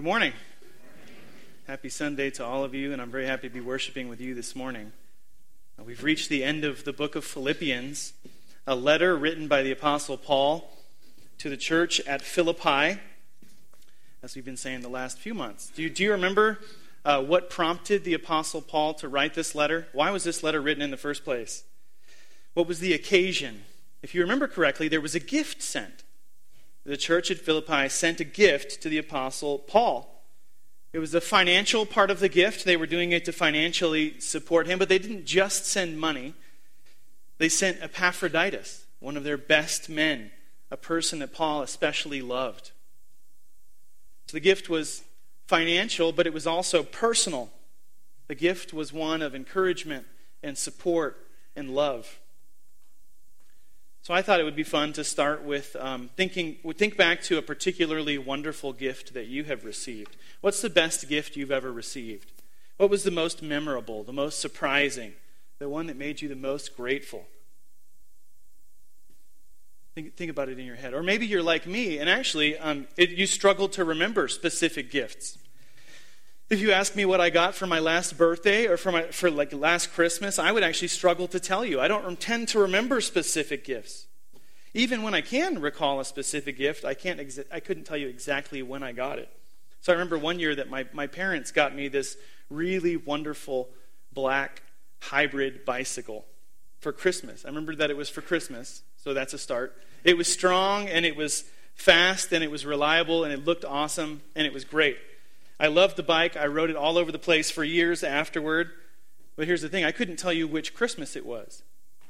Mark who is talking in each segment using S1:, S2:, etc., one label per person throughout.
S1: Good morning. Happy Sunday to all of you, and I'm very happy to be worshiping with you this morning. We've reached the end of the book of Philippians, a letter written by the Apostle Paul to the church at Philippi, as we've been saying the last few months. Do you, do you remember uh, what prompted the Apostle Paul to write this letter? Why was this letter written in the first place? What was the occasion? If you remember correctly, there was a gift sent the church at Philippi sent a gift to the apostle Paul. It was the financial part of the gift. They were doing it to financially support him, but they didn't just send money. They sent Epaphroditus, one of their best men, a person that Paul especially loved. So the gift was financial, but it was also personal. The gift was one of encouragement and support and love. So I thought it would be fun to start with um, thinking, think back to a particularly wonderful gift that you have received. What's the best gift you've ever received? What was the most memorable, the most surprising, the one that made you the most grateful? Think, think about it in your head. Or maybe you're like me, and actually, um, it, you struggle to remember specific gifts. If you ask me what I got for my last birthday or for, my, for like last Christmas, I would actually struggle to tell you. I don't tend to remember specific gifts. Even when I can recall a specific gift, I, can't I couldn't tell you exactly when I got it. So I remember one year that my, my parents got me this really wonderful black hybrid bicycle for Christmas. I remember that it was for Christmas, so that's a start. It was strong and it was fast and it was reliable and it looked awesome and it was great. I loved the bike. I rode it all over the place for years afterward. But here's the thing I couldn't tell you which Christmas it was.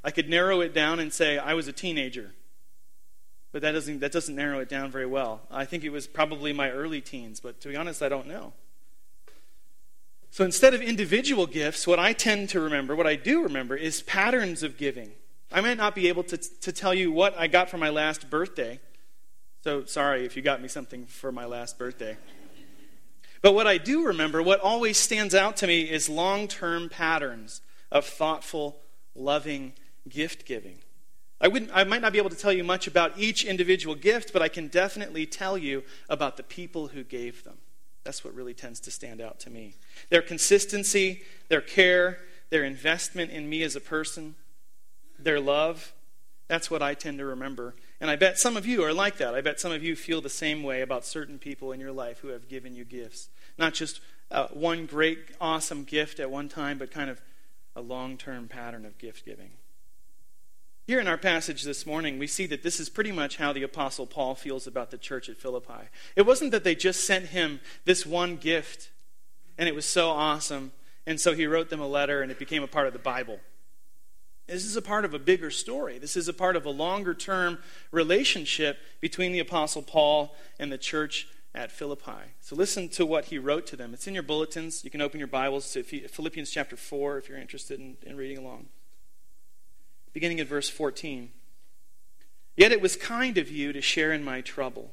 S1: I could narrow it down and say I was a teenager. But that doesn't, that doesn't narrow it down very well. I think it was probably my early teens, but to be honest, I don't know. So instead of individual gifts, what I tend to remember, what I do remember, is patterns of giving. I might not be able to, to tell you what I got for my last birthday. So sorry if you got me something for my last birthday. But what I do remember, what always stands out to me, is long term patterns of thoughtful, loving gift giving. I, wouldn't, I might not be able to tell you much about each individual gift, but I can definitely tell you about the people who gave them. That's what really tends to stand out to me. Their consistency, their care, their investment in me as a person, their love. That's what I tend to remember. And I bet some of you are like that. I bet some of you feel the same way about certain people in your life who have given you gifts. Not just uh, one great, awesome gift at one time, but kind of a long term pattern of gift giving. Here in our passage this morning, we see that this is pretty much how the Apostle Paul feels about the church at Philippi. It wasn't that they just sent him this one gift and it was so awesome, and so he wrote them a letter and it became a part of the Bible. This is a part of a bigger story. This is a part of a longer term relationship between the Apostle Paul and the church at Philippi. So listen to what he wrote to them. It's in your bulletins. You can open your Bibles to Philippians chapter 4 if you're interested in, in reading along. Beginning at verse 14. Yet it was kind of you to share in my trouble.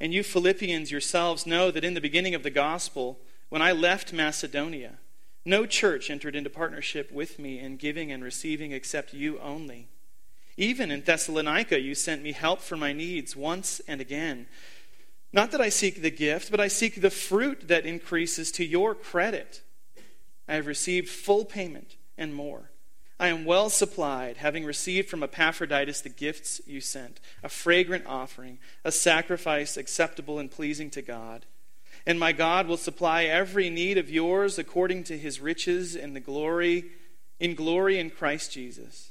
S1: And you Philippians yourselves know that in the beginning of the gospel, when I left Macedonia, no church entered into partnership with me in giving and receiving except you only. Even in Thessalonica, you sent me help for my needs once and again. Not that I seek the gift, but I seek the fruit that increases to your credit. I have received full payment and more. I am well supplied, having received from Epaphroditus the gifts you sent, a fragrant offering, a sacrifice acceptable and pleasing to God. And my God will supply every need of yours according to his riches in the glory in glory in Christ Jesus.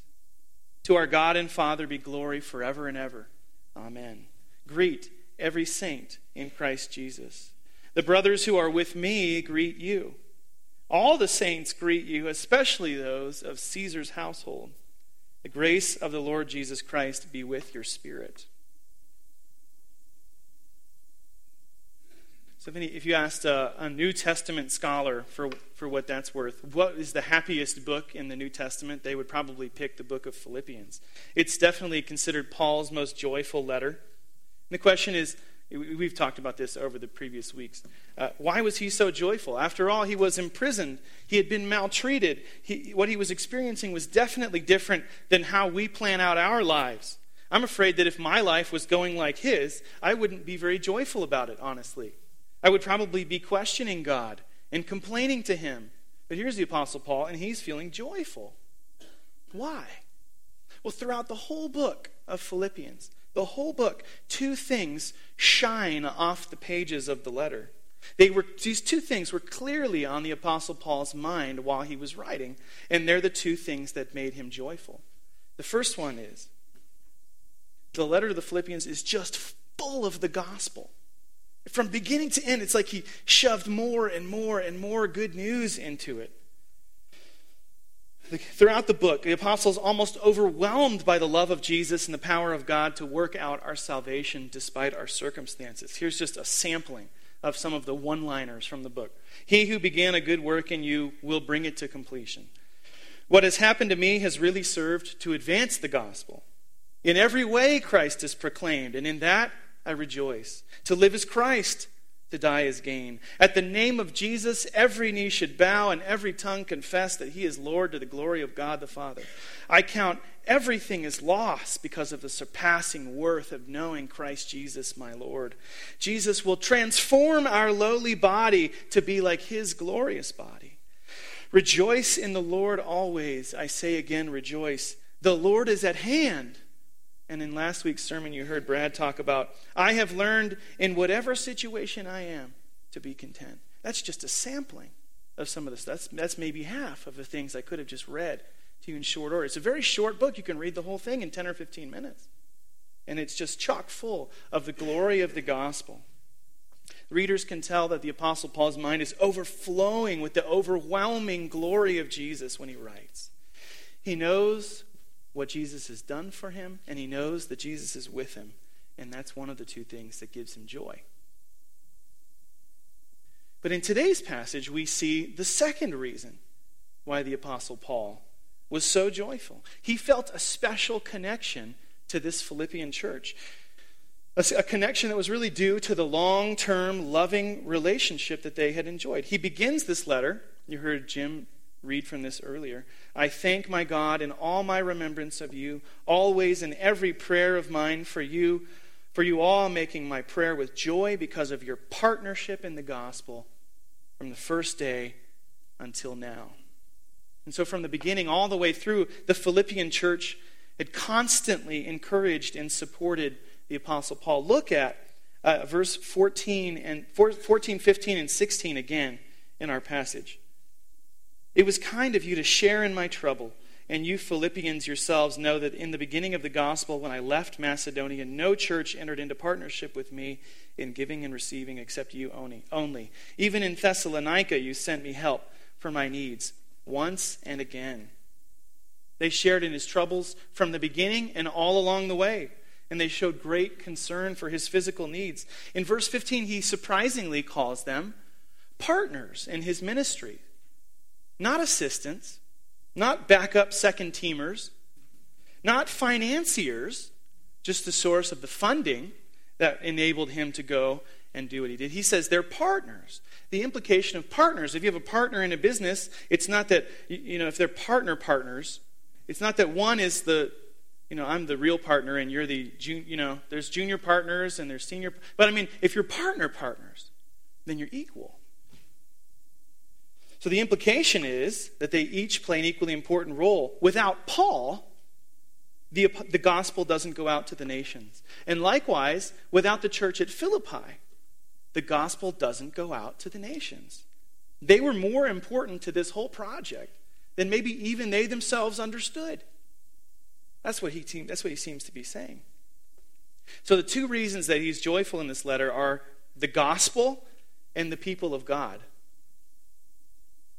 S1: To our God and Father be glory forever and ever. Amen. Greet every saint in Christ Jesus. The brothers who are with me greet you. All the saints greet you, especially those of Caesar's household. The grace of the Lord Jesus Christ be with your spirit. So, if, you asked a, a, New Testament scholar for, for what that's worth, what is the happiest book in the New Testament, they would probably pick the book of Philippians. It's definitely considered Paul's most joyful letter. The question is we've talked about this over the previous weeks. Uh, why was he so joyful? After all, he was imprisoned, he had been maltreated. He, what he was experiencing was definitely different than how we plan out our lives. I'm afraid that if my life was going like his, I wouldn't be very joyful about it, honestly. I would probably be questioning God and complaining to Him. But here's the Apostle Paul, and he's feeling joyful. Why? Well, throughout the whole book of Philippians, the whole book, two things shine off the pages of the letter. They were, these two things were clearly on the Apostle Paul's mind while he was writing, and they're the two things that made him joyful. The first one is the letter to the Philippians is just full of the gospel. From beginning to end, it's like he shoved more and more and more good news into it. Throughout the book, the apostle is almost overwhelmed by the love of Jesus and the power of God to work out our salvation despite our circumstances. Here's just a sampling of some of the one liners from the book. He who began a good work in you will bring it to completion. What has happened to me has really served to advance the gospel. In every way, Christ is proclaimed, and in that I rejoice. To live is Christ, to die is gain. At the name of Jesus, every knee should bow and every tongue confess that he is Lord to the glory of God the Father. I count everything as loss because of the surpassing worth of knowing Christ Jesus, my Lord. Jesus will transform our lowly body to be like his glorious body. Rejoice in the Lord always. I say again, rejoice. The Lord is at hand. And in last week's sermon, you heard Brad talk about, I have learned in whatever situation I am to be content. That's just a sampling of some of this. That's, that's maybe half of the things I could have just read to you in short order. It's a very short book. You can read the whole thing in 10 or 15 minutes. And it's just chock full of the glory of the gospel. Readers can tell that the Apostle Paul's mind is overflowing with the overwhelming glory of Jesus when he writes. He knows what Jesus has done for him, and he knows that Jesus is with him. And that's one of the two things that gives him joy. But in today's passage, we see the second reason why the Apostle Paul was so joyful. He felt a special connection to this Philippian church, a, a connection that was really due to the long term, loving relationship that they had enjoyed. He begins this letter, you heard Jim read from this earlier. I thank my God in all my remembrance of you, always in every prayer of mine for you, for you all making my prayer with joy because of your partnership in the gospel from the first day until now. And so, from the beginning all the way through, the Philippian church had constantly encouraged and supported the Apostle Paul. Look at uh, verse 14 and 14, 15, and 16 again in our passage. It was kind of you to share in my trouble. And you Philippians yourselves know that in the beginning of the gospel, when I left Macedonia, no church entered into partnership with me in giving and receiving except you only. Even in Thessalonica, you sent me help for my needs once and again. They shared in his troubles from the beginning and all along the way, and they showed great concern for his physical needs. In verse 15, he surprisingly calls them partners in his ministry not assistants, not backup second teamers, not financiers, just the source of the funding that enabled him to go and do what he did. He says they're partners. The implication of partners, if you have a partner in a business, it's not that, you know, if they're partner partners, it's not that one is the, you know, I'm the real partner and you're the, you know, there's junior partners and there's senior, but I mean, if you're partner partners, then you're equal. So the implication is that they each play an equally important role. Without Paul, the, the gospel doesn't go out to the nations. And likewise, without the church at Philippi, the gospel doesn't go out to the nations. They were more important to this whole project than maybe even they themselves understood. That's what he, that's what he seems to be saying. So the two reasons that he's joyful in this letter are the gospel and the people of God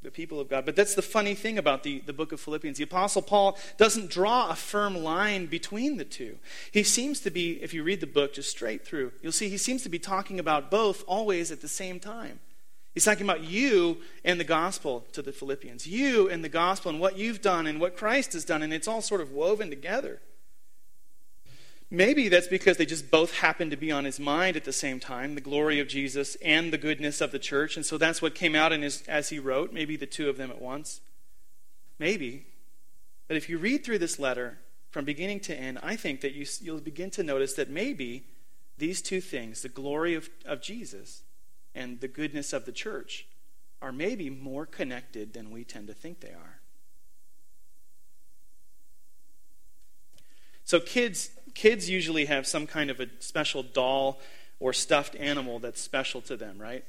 S1: the people of God. But that's the funny thing about the, the book of Philippians. The Apostle Paul doesn't draw a firm line between the two. He seems to be, if you read the book just straight through, you'll see he seems to be talking about both always at the same time. He's talking about you and the gospel to the Philippians, you and the gospel and what you've done and what Christ has done, and it's all sort of woven together. Maybe that's because they just both happened to be on his mind at the same time the glory of Jesus and the goodness of the church. And so that's what came out in his, as he wrote, maybe the two of them at once. Maybe. But if you read through this letter from beginning to end, I think that you, you'll begin to notice that maybe these two things, the glory of, of Jesus and the goodness of the church are maybe more connected than we tend to think they are. So kids kids usually have some kind of a special doll or stuffed animal that's special to them, right?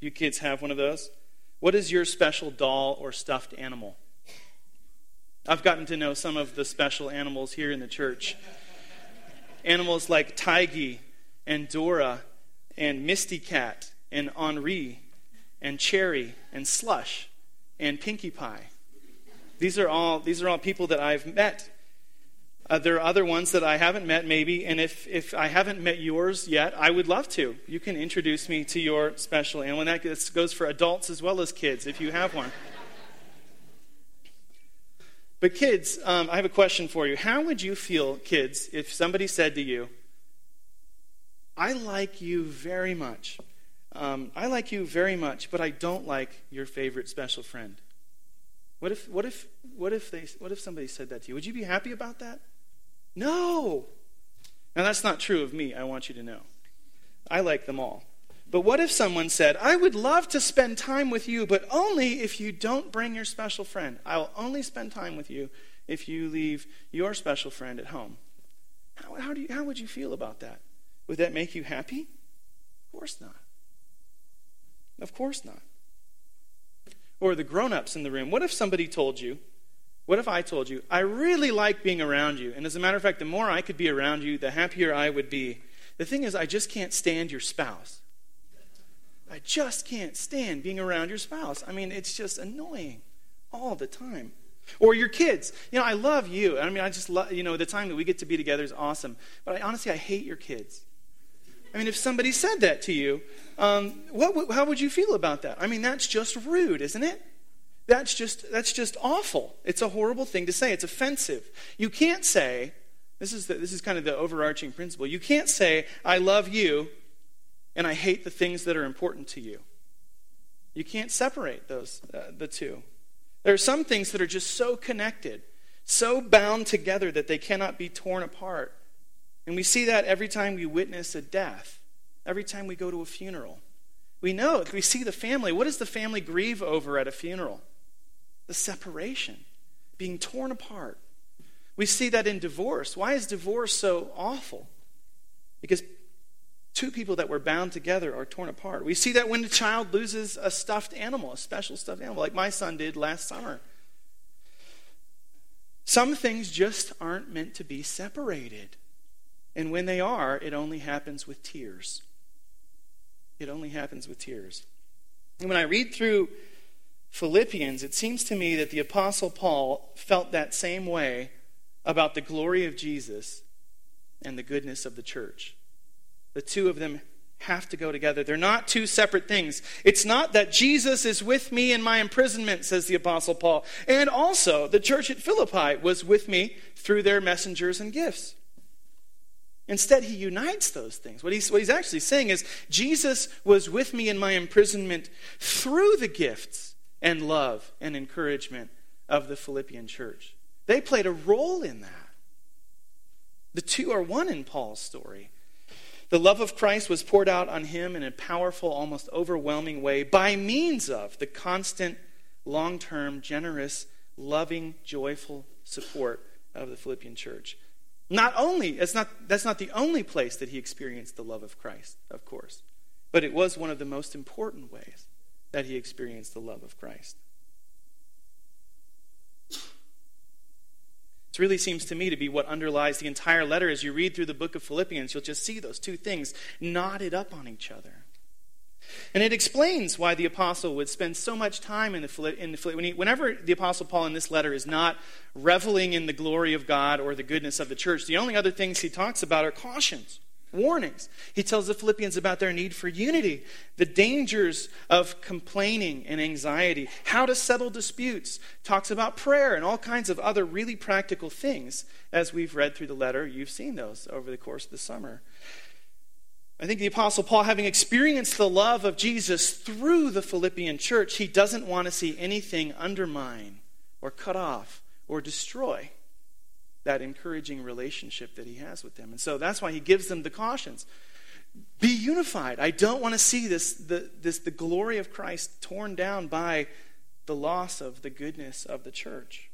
S1: You kids have one of those? What is your special doll or stuffed animal? I've gotten to know some of the special animals here in the church. Animals like Tiggy and Dora and Misty Cat and Henri and Cherry and Slush and Pinkie Pie. These are all, these are all people that I've met. Uh, there are other ones that I haven't met, maybe, and if, if I haven't met yours yet, I would love to. You can introduce me to your special animal. And that goes for adults as well as kids, if you have one. But, kids, um, I have a question for you. How would you feel, kids, if somebody said to you, I like you very much, um, I like you very much, but I don't like your favorite special friend. What if, what, if, what, if they, what if somebody said that to you? Would you be happy about that? No. Now, that's not true of me, I want you to know. I like them all. But what if someone said, I would love to spend time with you, but only if you don't bring your special friend? I will only spend time with you if you leave your special friend at home. How, how, do you, how would you feel about that? Would that make you happy? Of course not. Of course not. Or the grown ups in the room. What if somebody told you, what if I told you, I really like being around you? And as a matter of fact, the more I could be around you, the happier I would be. The thing is, I just can't stand your spouse. I just can't stand being around your spouse. I mean, it's just annoying all the time. Or your kids. You know, I love you. I mean, I just love, you know, the time that we get to be together is awesome. But I, honestly, I hate your kids. I mean, if somebody said that to you, um, what, how would you feel about that? I mean, that's just rude, isn't it? That's just, that's just awful. It's a horrible thing to say. It's offensive. You can't say, this is, the, this is kind of the overarching principle. You can't say, I love you and I hate the things that are important to you. You can't separate those, uh, the two. There are some things that are just so connected, so bound together that they cannot be torn apart. And we see that every time we witness a death, every time we go to a funeral. We know, we see the family. What does the family grieve over at a funeral? The separation, being torn apart. We see that in divorce. Why is divorce so awful? Because two people that were bound together are torn apart. We see that when a child loses a stuffed animal, a special stuffed animal, like my son did last summer. Some things just aren't meant to be separated. And when they are, it only happens with tears. It only happens with tears. And when I read through Philippians, it seems to me that the Apostle Paul felt that same way about the glory of Jesus and the goodness of the church. The two of them have to go together. They're not two separate things. It's not that Jesus is with me in my imprisonment, says the Apostle Paul. And also, the church at Philippi was with me through their messengers and gifts. Instead, he unites those things. What he's, what he's actually saying is Jesus was with me in my imprisonment through the gifts and love and encouragement of the Philippian church. They played a role in that. The two are one in Paul's story. The love of Christ was poured out on him in a powerful, almost overwhelming way by means of the constant, long term, generous, loving, joyful support of the Philippian church. Not only, that's not, that's not the only place that he experienced the love of Christ, of course, but it was one of the most important ways that he experienced the love of Christ. It really seems to me to be what underlies the entire letter. As you read through the book of Philippians, you'll just see those two things knotted up on each other. And it explains why the apostle would spend so much time in the, in the when he, whenever the apostle Paul in this letter is not reveling in the glory of God or the goodness of the church, the only other things he talks about are cautions, warnings. He tells the Philippians about their need for unity, the dangers of complaining and anxiety, how to settle disputes, talks about prayer and all kinds of other really practical things. As we've read through the letter, you've seen those over the course of the summer. I think the Apostle Paul, having experienced the love of Jesus through the Philippian church, he doesn't want to see anything undermine or cut off or destroy that encouraging relationship that he has with them. And so that's why he gives them the cautions. Be unified. I don't want to see this the, this, the glory of Christ torn down by the loss of the goodness of the church.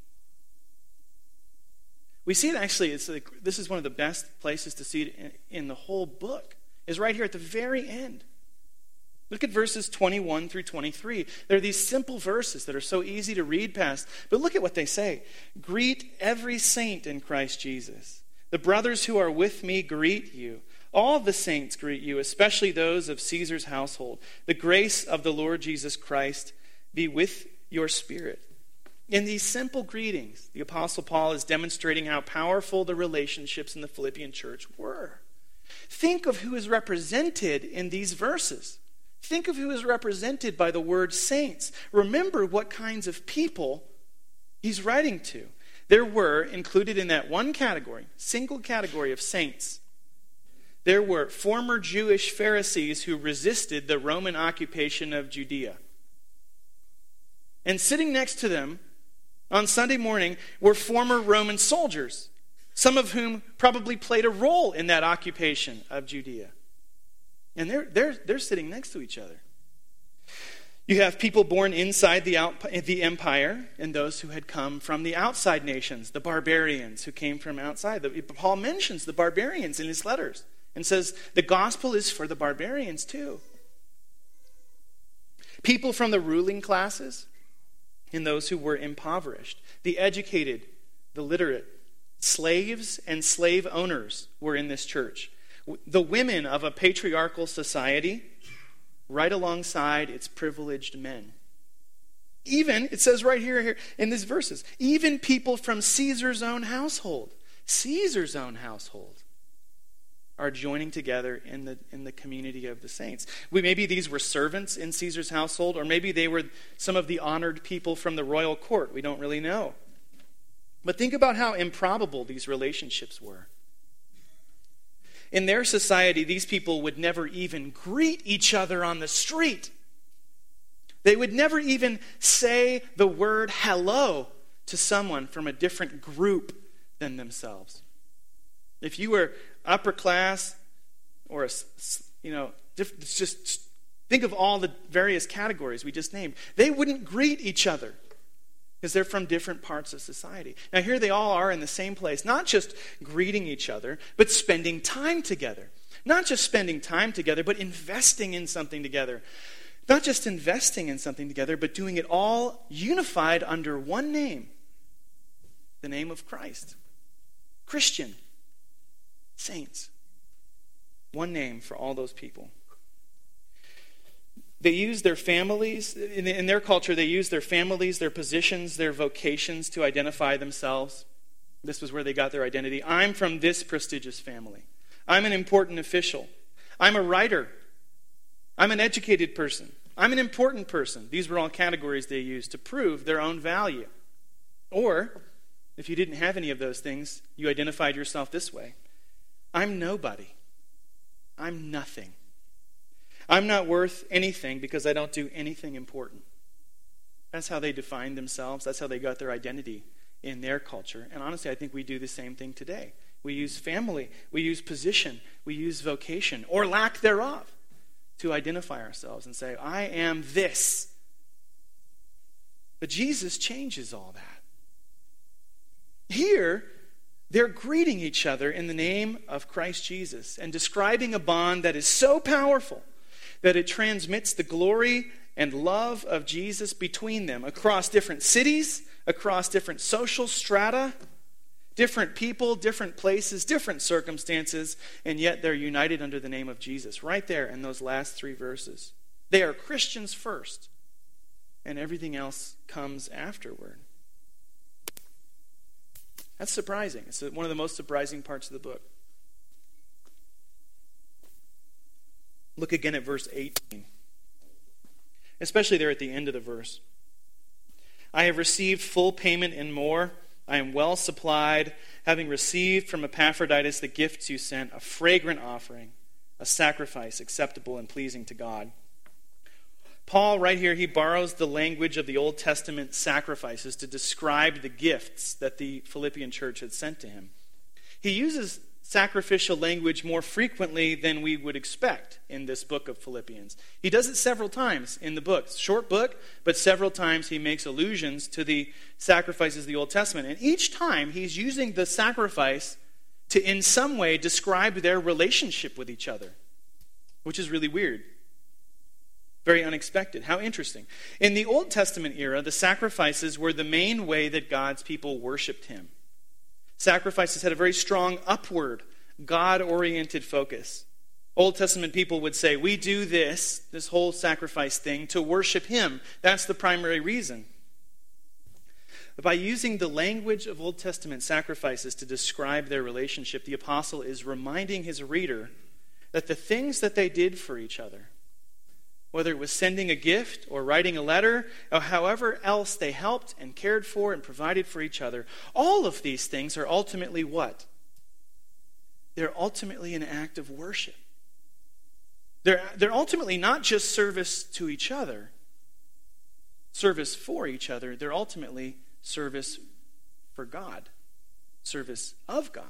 S1: We see it actually, it's like, this is one of the best places to see it in, in the whole book, is right here at the very end. Look at verses 21 through 23. They're these simple verses that are so easy to read past, but look at what they say. Greet every saint in Christ Jesus. The brothers who are with me greet you. All the saints greet you, especially those of Caesar's household. The grace of the Lord Jesus Christ be with your spirit. In these simple greetings, the Apostle Paul is demonstrating how powerful the relationships in the Philippian church were. Think of who is represented in these verses. Think of who is represented by the word saints. Remember what kinds of people he's writing to. There were, included in that one category, single category of saints, there were former Jewish Pharisees who resisted the Roman occupation of Judea. And sitting next to them on Sunday morning were former Roman soldiers, some of whom probably played a role in that occupation of Judea. And they're, they're, they're sitting next to each other. You have people born inside the, out, the empire and those who had come from the outside nations, the barbarians who came from outside. Paul mentions the barbarians in his letters and says the gospel is for the barbarians too. People from the ruling classes and those who were impoverished, the educated, the literate, slaves and slave owners were in this church. The women of a patriarchal society, right alongside its privileged men. Even, it says right here, here in these verses, even people from Caesar's own household. Caesar's own household are joining together in the, in the community of the saints. We, maybe these were servants in Caesar's household, or maybe they were some of the honored people from the royal court. We don't really know. But think about how improbable these relationships were. In their society, these people would never even greet each other on the street. They would never even say the word hello to someone from a different group than themselves. If you were upper class or a, you know, just think of all the various categories we just named. They wouldn't greet each other because they're from different parts of society. Now, here they all are in the same place, not just greeting each other, but spending time together. Not just spending time together, but investing in something together. Not just investing in something together, but doing it all unified under one name the name of Christ. Christian saints. One name for all those people. They use their families, in their culture, they use their families, their positions, their vocations to identify themselves. This was where they got their identity. I'm from this prestigious family. I'm an important official. I'm a writer. I'm an educated person. I'm an important person. These were all categories they used to prove their own value. Or, if you didn't have any of those things, you identified yourself this way I'm nobody. I'm nothing. I'm not worth anything because I don't do anything important. That's how they defined themselves. That's how they got their identity in their culture. And honestly, I think we do the same thing today. We use family, we use position, we use vocation, or lack thereof, to identify ourselves and say, I am this. But Jesus changes all that. Here, they're greeting each other in the name of Christ Jesus and describing a bond that is so powerful that it transmits the glory and love of Jesus between them across different cities, across different social strata, different people, different places, different circumstances, and yet they're united under the name of Jesus, right there in those last three verses. They are Christians first, and everything else comes afterward. That's surprising. It's one of the most surprising parts of the book. Look again at verse 18, especially there at the end of the verse. I have received full payment and more. I am well supplied, having received from Epaphroditus the gifts you sent, a fragrant offering, a sacrifice acceptable and pleasing to God. Paul, right here, he borrows the language of the Old Testament sacrifices to describe the gifts that the Philippian church had sent to him. He uses sacrificial language more frequently than we would expect in this book of Philippians. He does it several times in the book. Short book, but several times he makes allusions to the sacrifices of the Old Testament. And each time he's using the sacrifice to, in some way, describe their relationship with each other, which is really weird. Very unexpected. How interesting. In the Old Testament era, the sacrifices were the main way that God's people worshiped him. Sacrifices had a very strong upward, God oriented focus. Old Testament people would say, We do this, this whole sacrifice thing, to worship Him. That's the primary reason. By using the language of Old Testament sacrifices to describe their relationship, the apostle is reminding his reader that the things that they did for each other, whether it was sending a gift or writing a letter, or however else they helped and cared for and provided for each other, all of these things are ultimately what? They're ultimately an act of worship. They're, they're ultimately not just service to each other, service for each other, they're ultimately service for God, service of God.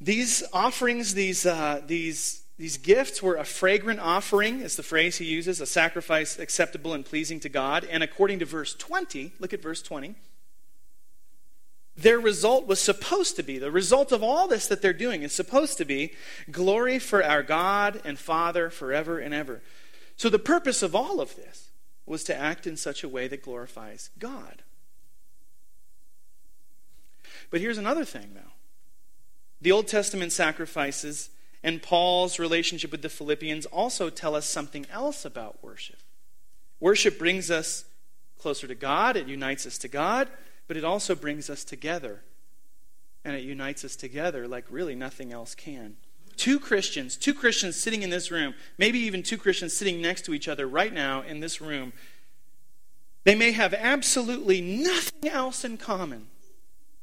S1: These offerings, these, uh, these these gifts were a fragrant offering, is the phrase he uses, a sacrifice acceptable and pleasing to God. And according to verse 20, look at verse 20, their result was supposed to be, the result of all this that they're doing is supposed to be glory for our God and Father forever and ever. So the purpose of all of this was to act in such a way that glorifies God. But here's another thing, though. The Old Testament sacrifices and Paul's relationship with the Philippians also tell us something else about worship. Worship brings us closer to God, it unites us to God, but it also brings us together. And it unites us together like really nothing else can. Two Christians, two Christians sitting in this room, maybe even two Christians sitting next to each other right now in this room, they may have absolutely nothing else in common,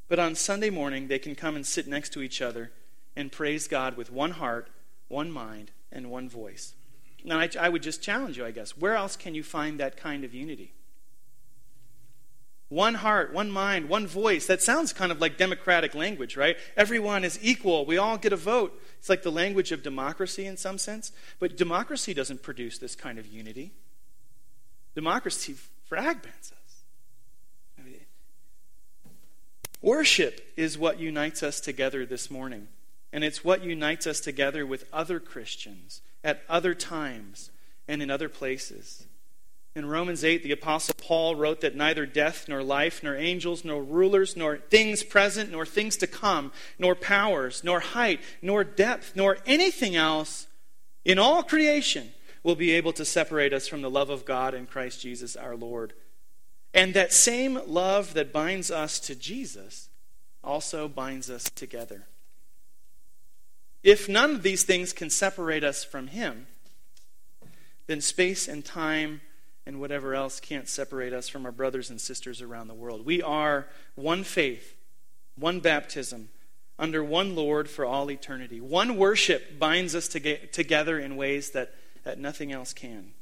S1: but on Sunday morning they can come and sit next to each other and praise God with one heart, one mind, and one voice. Now, I, I would just challenge you, I guess. Where else can you find that kind of unity? One heart, one mind, one voice. That sounds kind of like democratic language, right? Everyone is equal. We all get a vote. It's like the language of democracy in some sense. But democracy doesn't produce this kind of unity. Democracy fragments us. I mean, worship is what unites us together this morning. And it's what unites us together with other Christians at other times and in other places. In Romans 8, the Apostle Paul wrote that neither death, nor life, nor angels, nor rulers, nor things present, nor things to come, nor powers, nor height, nor depth, nor anything else in all creation will be able to separate us from the love of God in Christ Jesus our Lord. And that same love that binds us to Jesus also binds us together. If none of these things can separate us from Him, then space and time and whatever else can't separate us from our brothers and sisters around the world. We are one faith, one baptism, under one Lord for all eternity. One worship binds us together in ways that, that nothing else can.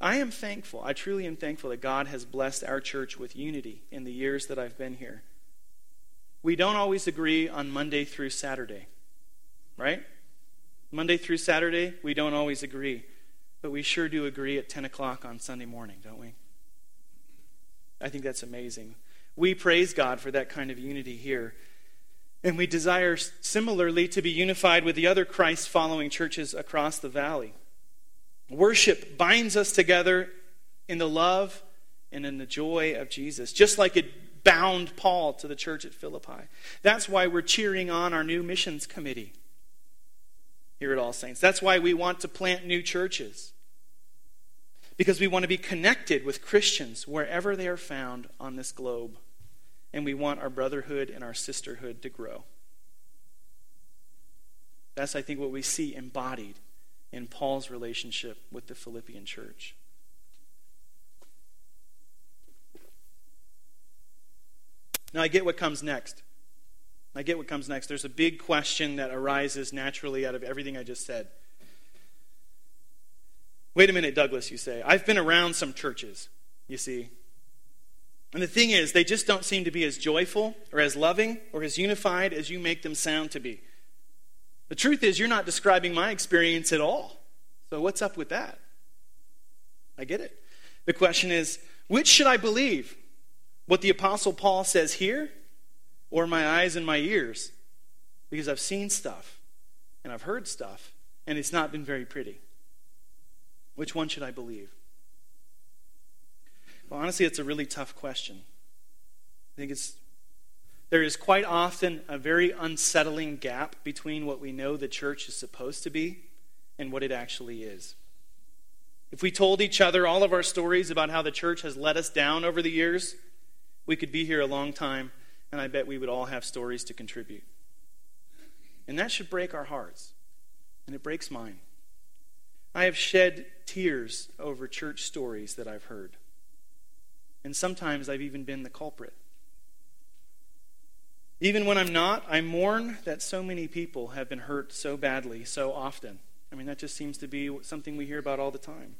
S1: I am thankful, I truly am thankful that God has blessed our church with unity in the years that I've been here. We don't always agree on Monday through Saturday right? Monday through Saturday, we don't always agree, but we sure do agree at 10 o'clock on Sunday morning, don't we? I think that's amazing. We praise God for that kind of unity here. And we desire similarly to be unified with the other Christ following churches across the valley. Worship binds us together in the love and in the joy of Jesus, just like it bound Paul to the church at Philippi. That's why we're cheering on our new missions committee here at All Saints. That's why we want to plant new churches. Because we want to be connected with Christians wherever they are found on this globe. And we want our brotherhood and our sisterhood to grow. That's, I think, what we see embodied in Paul's relationship with the Philippian church. Now, I get what comes next. I get what comes next. There's a big question that arises naturally out of everything I just said. Wait a minute, Douglas, you say. I've been around some churches, you see. And the thing is, they just don't seem to be as joyful or as loving or as unified as you make them sound to be. The truth is, you're not describing my experience at all. So, what's up with that? I get it. The question is, which should I believe? What the Apostle Paul says here, or my eyes and my ears? Because I've seen stuff and I've heard stuff, and it's not been very pretty. Which one should I believe? Well, honestly, it's a really tough question. I think it's there is quite often a very unsettling gap between what we know the church is supposed to be and what it actually is. If we told each other all of our stories about how the church has let us down over the years, we could be here a long time, and I bet we would all have stories to contribute. And that should break our hearts, and it breaks mine. I have shed tears over church stories that I've heard. And sometimes I've even been the culprit. Even when I'm not, I mourn that so many people have been hurt so badly so often. I mean, that just seems to be something we hear about all the time.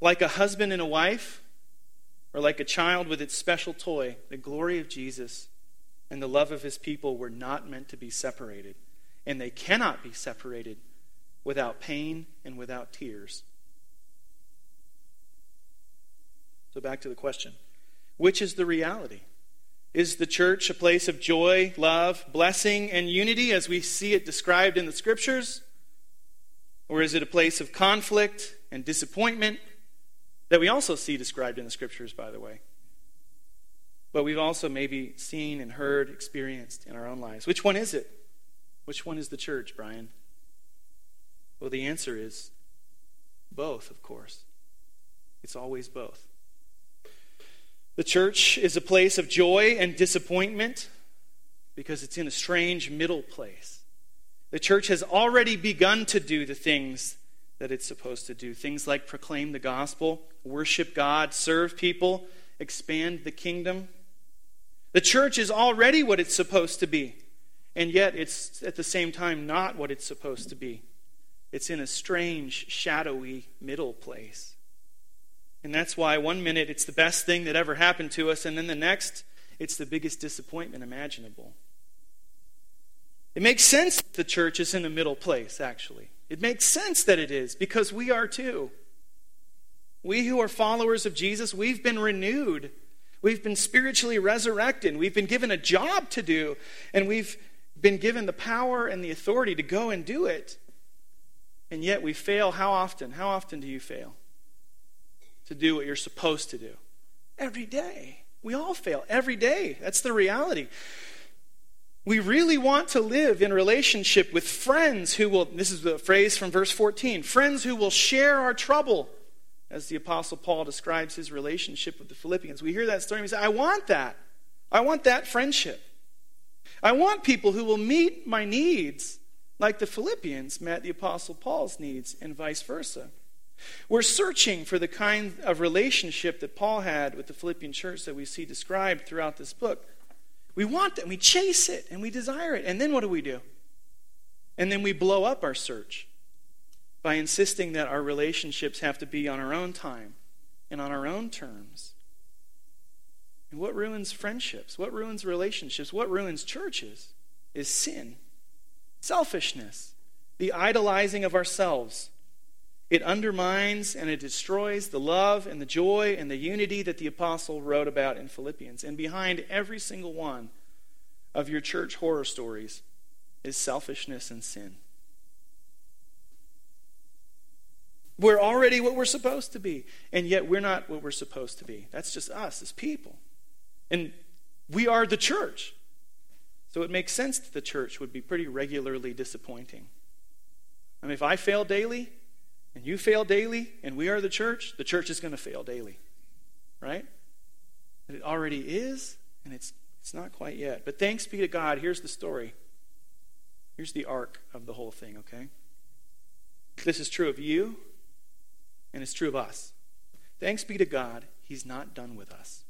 S1: Like a husband and a wife, or like a child with its special toy, the glory of Jesus and the love of his people were not meant to be separated. And they cannot be separated without pain and without tears. So, back to the question which is the reality? Is the church a place of joy, love, blessing, and unity as we see it described in the scriptures? Or is it a place of conflict and disappointment that we also see described in the scriptures, by the way? But we've also maybe seen and heard, experienced in our own lives. Which one is it? Which one is the church, Brian? Well, the answer is both, of course. It's always both. The church is a place of joy and disappointment because it's in a strange middle place. The church has already begun to do the things that it's supposed to do things like proclaim the gospel, worship God, serve people, expand the kingdom. The church is already what it's supposed to be, and yet it's at the same time not what it's supposed to be. It's in a strange, shadowy middle place. And that's why one minute it's the best thing that ever happened to us, and then the next it's the biggest disappointment imaginable. It makes sense that the church is in a middle place, actually. It makes sense that it is, because we are too. We who are followers of Jesus, we've been renewed. We've been spiritually resurrected. We've been given a job to do, and we've been given the power and the authority to go and do it. And yet we fail how often? How often do you fail? to do what you're supposed to do. Every day. We all fail every day. That's the reality. We really want to live in relationship with friends who will, this is the phrase from verse 14, friends who will share our trouble, as the Apostle Paul describes his relationship with the Philippians. We hear that story and we say, I want that. I want that friendship. I want people who will meet my needs like the Philippians met the Apostle Paul's needs, and vice versa. We're searching for the kind of relationship that Paul had with the Philippian church that we see described throughout this book. We want that, we chase it, and we desire it. And then what do we do? And then we blow up our search by insisting that our relationships have to be on our own time and on our own terms. And what ruins friendships? What ruins relationships? What ruins churches is sin, selfishness, the idolizing of ourselves it undermines and it destroys the love and the joy and the unity that the apostle wrote about in Philippians. And behind every single one of your church horror stories is selfishness and sin. We're already what we're supposed to be, and yet we're not what we're supposed to be. That's just us as people. And we are the church. So it makes sense that the church would be pretty regularly disappointing. I mean, if I fail daily, and you fail daily, and we are the church, the church is going to fail daily. Right? And it already is, and it's, it's not quite yet. But thanks be to God, here's the story. Here's the arc of the whole thing, okay? This is true of you, and it's true of us. Thanks be to God, He's not done with us.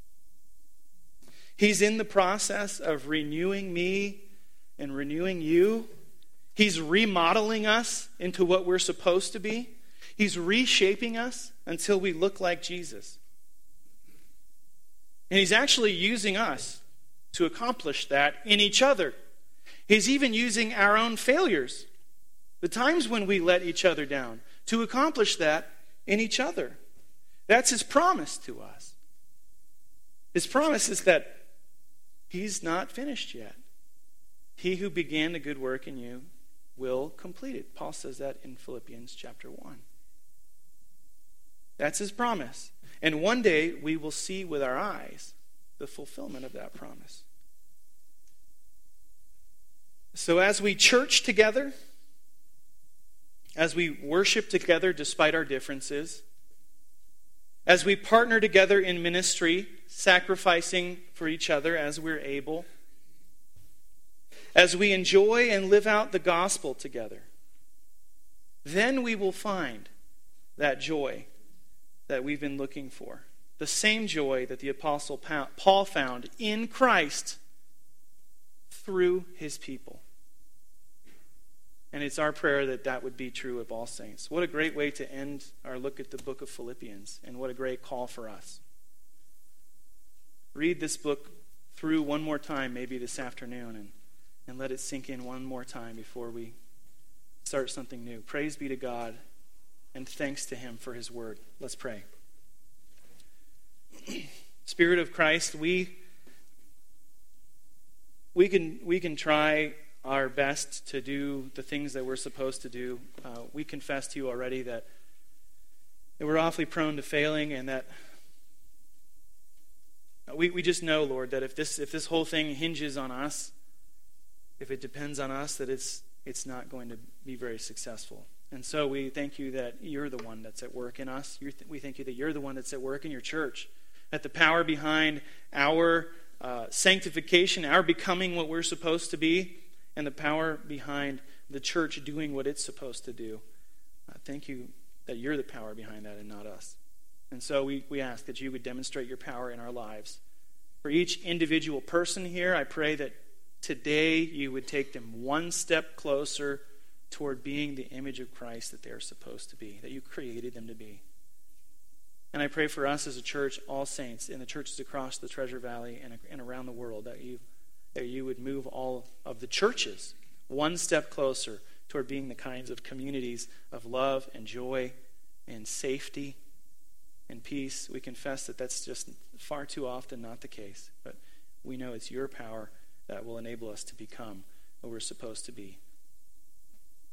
S1: He's in the process of renewing me and renewing you. He's remodeling us into what we're supposed to be. He's reshaping us until we look like Jesus. And He's actually using us to accomplish that in each other. He's even using our own failures, the times when we let each other down, to accomplish that in each other. That's His promise to us. His promise is that He's not finished yet. He who began the good work in you will complete it. Paul says that in Philippians chapter 1. That's his promise. And one day we will see with our eyes the fulfillment of that promise. So as we church together, as we worship together despite our differences, as we partner together in ministry, sacrificing for each other as we're able, as we enjoy and live out the gospel together, then we will find that joy that we've been looking for. The same joy that the Apostle Paul found in Christ through his people. And it's our prayer that that would be true of all saints. What a great way to end our look at the book of Philippians, and what a great call for us. Read this book through one more time, maybe this afternoon, and, and let it sink in one more time before we start something new. Praise be to God, and thanks to Him for His word. Let's pray. Spirit of Christ, we, we, can, we can try our best to do the things that we're supposed to do. Uh, we confess to you already that, that we're awfully prone to failing and that we, we just know, Lord, that if this, if this whole thing hinges on us, if it depends on us, that it's, it's not going to be very successful. And so we thank you that you're the one that's at work in us. Th- we thank you that you're the one that's at work in your church. That the power behind our uh, sanctification, our becoming what we're supposed to be, and the power behind the church doing what it's supposed to do. Uh, thank you that you're the power behind that and not us. And so we, we ask that you would demonstrate your power in our lives. For each individual person here, I pray that today you would take them one step closer toward being the image of Christ that they're supposed to be, that you created them to be. And I pray for us as a church, all saints, in the churches across the Treasure Valley and, and around the world, that you that you would move all of the churches one step closer toward being the kinds of communities of love and joy and safety and peace. We confess that that's just far too often not the case, but we know it's your power that will enable us to become what we're supposed to be.